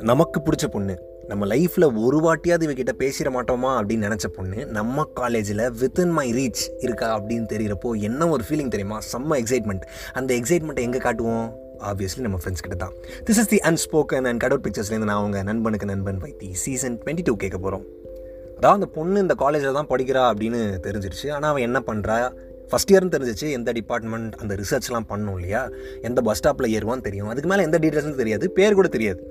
நமக்கு பிடிச்ச பொண்ணு. நம்ம லைஃப்பில் ஒரு வாட்டியாவது இவகிட்ட பேசிட மாட்டோமா அப்படின்னு நினச்ச பொண்ணு நம்ம காலேஜில் வித்தின் மை ரீச் இருக்கா அப்படின்னு தெரிகிறப்போ என்ன ஒரு ஃபீலிங் தெரியுமா? செம்ம எக்ஸைட்மெண்ட் அந்த எக்ஸைட்மெண்ட்டை எங்கே காட்டுவோம்? ஆப்வியஸ்லி நம்ம ஃப்ரெண்ட்ஸ் கிட்ட தான். This is the unspoken and cutout பிக்சர்ஸ்லேருந்து நான் அவங்க நண்பனுக்கு நண்பன் வைத்தி. சீசன் டுவெண்ட்டி டூ கேட்க போகிறோம் அதான் அந்த பொண்ணு இந்த காலேஜில் தான் படிக்கிறா அப்படின்னு தெரிஞ்சிருச்சு. ஆனால் அவன் என்ன பண்ணுறா ஃபஸ்ட் இயர்னு தெரிஞ்சிச்சு எந்த டிபார்ட்மெண்ட் அந்த ரிசர்ச்லாம் பண்ணும் இல்லையா? எந்த பஸ் ஸ்டாப்பில் ஏறுவான்னு தெரியும். அதுக்கு மேலே எந்த டீட்டெயில்ஸும் தெரியாது பேர் கூட தெரியாது.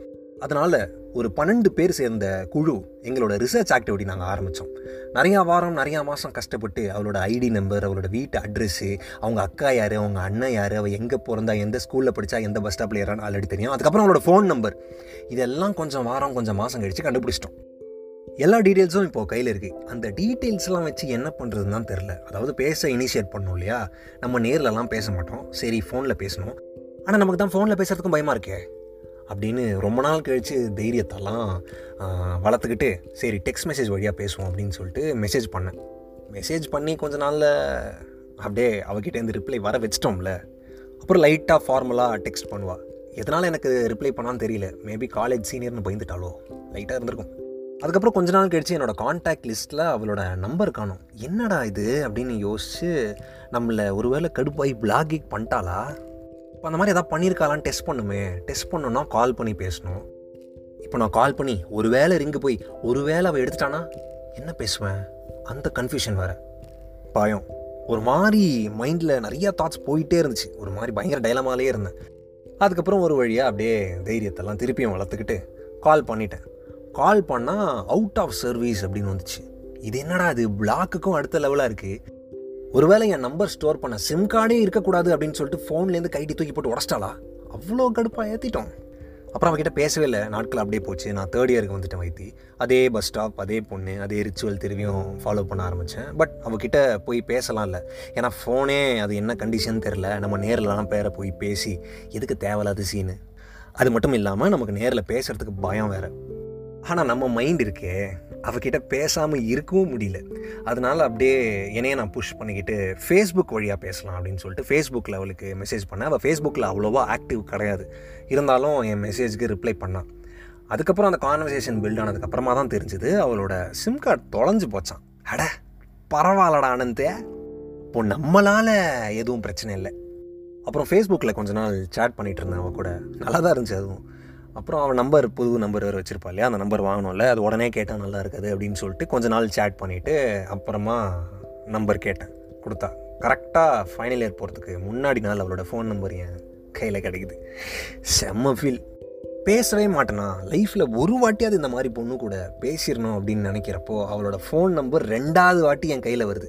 அதனால் ஒரு பன்னெண்டு பேர் சேர்ந்த குழு எங்களோட ரிசர்ச் ஆக்டிவிட்டி நாங்கள் ஆரம்பித்தோம் நிறையா வாரம் நிறையா மாதம் கஷ்டப்பட்டு அவளோட ஐடி நம்பர் அவளோட வீட்டு அட்ரெஸ்ஸு அவங்க அக்கா யார் அவங்க அண்ணன் யார் அவள் எங்கே பிறந்தா எந்த ஸ்கூலில் படித்தா எந்த பஸ் ஸ்டாப்பில் ஏறான்னு ஆல்ரெடி தெரியும். அதுக்கப்புறம் அவளோட ஃபோன் நம்பர் இதெல்லாம் கொஞ்சம் வாரம் கொஞ்சம் மாதம் கழித்து கண்டுபிடிச்சிட்டோம். எல்லா டீட்டெயில்ஸும் இப்போது கையில் இருக்குது அந்த டீட்டெயில்ஸ்லாம் வச்சு என்ன பண்ணுறதுன்னு தான் தெரில. அதாவது பேச இனிஷியேட் பண்ணோம் இல்லையா? நம்ம நேர்லலாம் பேச மாட்டோம். சரி ஃபோனில் பேசணும். ஆனால் நமக்கு தான் ஃபோனில் பேசுகிறதுக்கும் பயமாக இருக்கே. அப்படின்னு ரொம்ப நாள் கழித்து தைரியத்தெல்லாம் வளர்த்துக்கிட்டு சரி டெக்ஸ்ட் மெசேஜ் வழியாக பேசுவோம் அப்படின்னு சொல்லிட்டு மெசேஜ் பண்ணேன். மெசேஜ் பண்ணி கொஞ்ச நாளில் அப்படியே அவகிட்டேருந்து ரிப்ளை வர வச்சிட்டோம்ல. அப்புறம் லைட்டாக ஃபார்மலாக டெக்ஸ்ட் பண்ணுவாள் எதனால் எனக்கு ரிப்ளை பண்ணான்னு தெரியல. மேபி காலேஜ் சீனியர்னு பயந்துட்டாலோ. லைட்டாக இருந்திருக்கும். அதுக்கப்புறம் கொஞ்ச நாள் கழிச்சு என்னோடய காண்டாக்ட் லிஸ்ட்டில் அவளோட நம்பர் காணும். என்னடா இது அப்படின்னு யோசிச்சு நம்மளை ஒருவேளை கடுப்பாகி பிளாகிக் பண்ணிட்டாளா? இப்போ அந்த மாதிரி எதாவது பண்ணியிருக்காளான்னு டெஸ்ட் பண்ணுமே. டெஸ்ட் பண்ணோன்னா கால் பண்ணி பேசணும். இப்போ நான் கால் பண்ணி ஒரு வேளை ரிங்கு போய் ஒரு வேளை அவள் எடுத்துட்டானா? என்ன பேசுவேன்? அந்த கன்ஃபியூஷன் வேறு. பயம். ஒரு மாதிரி மைண்டில் நிறையா தாட்ஸ் போயிட்டே இருந்துச்சு. ஒரு மாதிரி பயங்கர டைலமாலே இருந்தேன். அதுக்கப்புறம் ஒரு வழியாக அப்படியே தைரியத்தெல்லாம் திருப்பியும் வளர்த்துக்கிட்டு கால் பண்ணிட்டேன். கால் பண்ணால் அவுட் ஆஃப் சர்வீஸ் அப்படின்னு வந்துச்சு. இது என்னடா அது பிளாக்குக்கும் அடுத்த லெவலாக இருக்குது ஒருவேளை என் நம்பர் ஸ்டோர் பண்ண சிம் கார்டே இருக்கக்கூடாது அப்படின்னு சொல்லிட்டு ஃபோன்லேருந்து கைட்டி தூக்கி போட்டு உடச்சிட்டாளா? அவ்வளோ கடுப்பாக ஏற்றிட்டோம் அப்புறம் அவகிட்ட பேசவே இல்லை. நாட்கள் அப்படியே போச்சு. நான் தேர்ட் இயருக்கு வந்துட்டேன் வைத்தி. அதே பஸ் ஸ்டாப் அதே பொண்ணு அதே ரிச்சுவல் திரும்பியும் ஃபாலோ பண்ண ஆரம்பித்தேன் பட் அவகிட்ட போய் பேசலாம் இல்லை. ஏன்னா ஃபோனே அது என்ன கண்டிஷன் தெரில நம்ம நேரில்லாம் பேரை போய் பேசி எதுக்கு தேவையில்லாத சீனு அது மட்டும் இல்லாமல் நமக்கு நேரில் பேசுகிறதுக்கு பயம் வேறு. ஆனால் நம்ம மைண்ட் இருக்கே. அவகிட்ட பேசாமல் இருக்கவும் முடியல. அதனால் அப்படியே என்னையே நான் புஷ் பண்ணிக்கிட்டு ஃபேஸ்புக் வழியாக பேசலாம் அப்படின்னு சொல்லிட்டு ஃபேஸ்புக்கில் அவளுக்கு மெசேஜ் பண்ணேன். அவள் ஃபேஸ்புக்கில் அவ்வளோவா ஆக்டிவ் கிடையாது. இருந்தாலும் என் மெசேஜ்க்கு ரிப்ளை பண்ணான் அதுக்கப்புறம் அந்த கான்வர்சேஷன் பில்ட் ஆனதுக்கப்புறமா தான் தெரிஞ்சுது அவளோட சிம் கார்டு தொலைஞ்சு போச்சான் அட பரவாயில்லடா ஆனந்தே இப்போ நம்மளால் எதுவும் பிரச்சனை இல்லை. அப்புறம் ஃபேஸ்புக்கில் கொஞ்ச நாள் சேட் பண்ணிகிட்டு இருந்தேன் அவள் கூட. நல்லா தான் இருந்துச்சு அதுவும். அப்புறம் அவன் நம்பர் புது நம்பர் வேறு வச்சுருப்பா இல்லையா? அந்த நம்பர் வாங்கணும்ல அது உடனே கேட்டால் நல்லா இருக்குது அப்படின்னு சொல்லிட்டு கொஞ்ச நாள் சேட் பண்ணிவிட்டு அப்புறமா நம்பர் கேட்டேன். கொடுத்தா. கரெக்டாக ஃபைனல் இயர் போகிறதுக்கு முன்னாடி நாள் அவளோட ஃபோன் நம்பர் என் கையில் கிடைக்குது. செம்ம ஃபீல் பேசவே மாட்டேனா? லைஃப்பில் ஒரு வாட்டியாவது இந்த மாதிரி பொண்ணு கூட பேசிடணும் அப்படின்னு நினைக்கிறப்போ அவளோட ஃபோன் நம்பர் ரெண்டாவது வாட்டி என் கையில் வருது.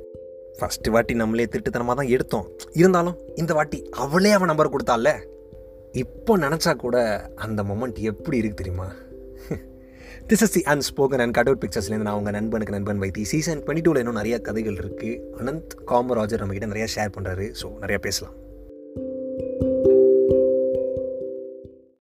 ஃபஸ்ட்டு வாட்டி நம்மளே திட்டுத்தனமாக தான் எடுத்தோம். இருந்தாலும் இந்த வாட்டி அவளே அவன் நம்பர் கொடுத்தால இப்போ நினச்சா கூட அந்த மொமெண்ட் எப்படி இருக்கு தெரியுமா? This is the unspoken and cutout பிக்சர்ஸ்லேருந்து நான் உங்கள் நண்பனுக்கு நண்பன் வைத்தி. சீசன் டுவெண்ட்டி டூவில் இன்னும் நிறைய கதைகள் இருக்குது அனந்த் காமராஜர் நம்மக்கிட்ட நிறையா ஷேர் பண்ணுறாரு ஸோ நிறையா பேசலாம்.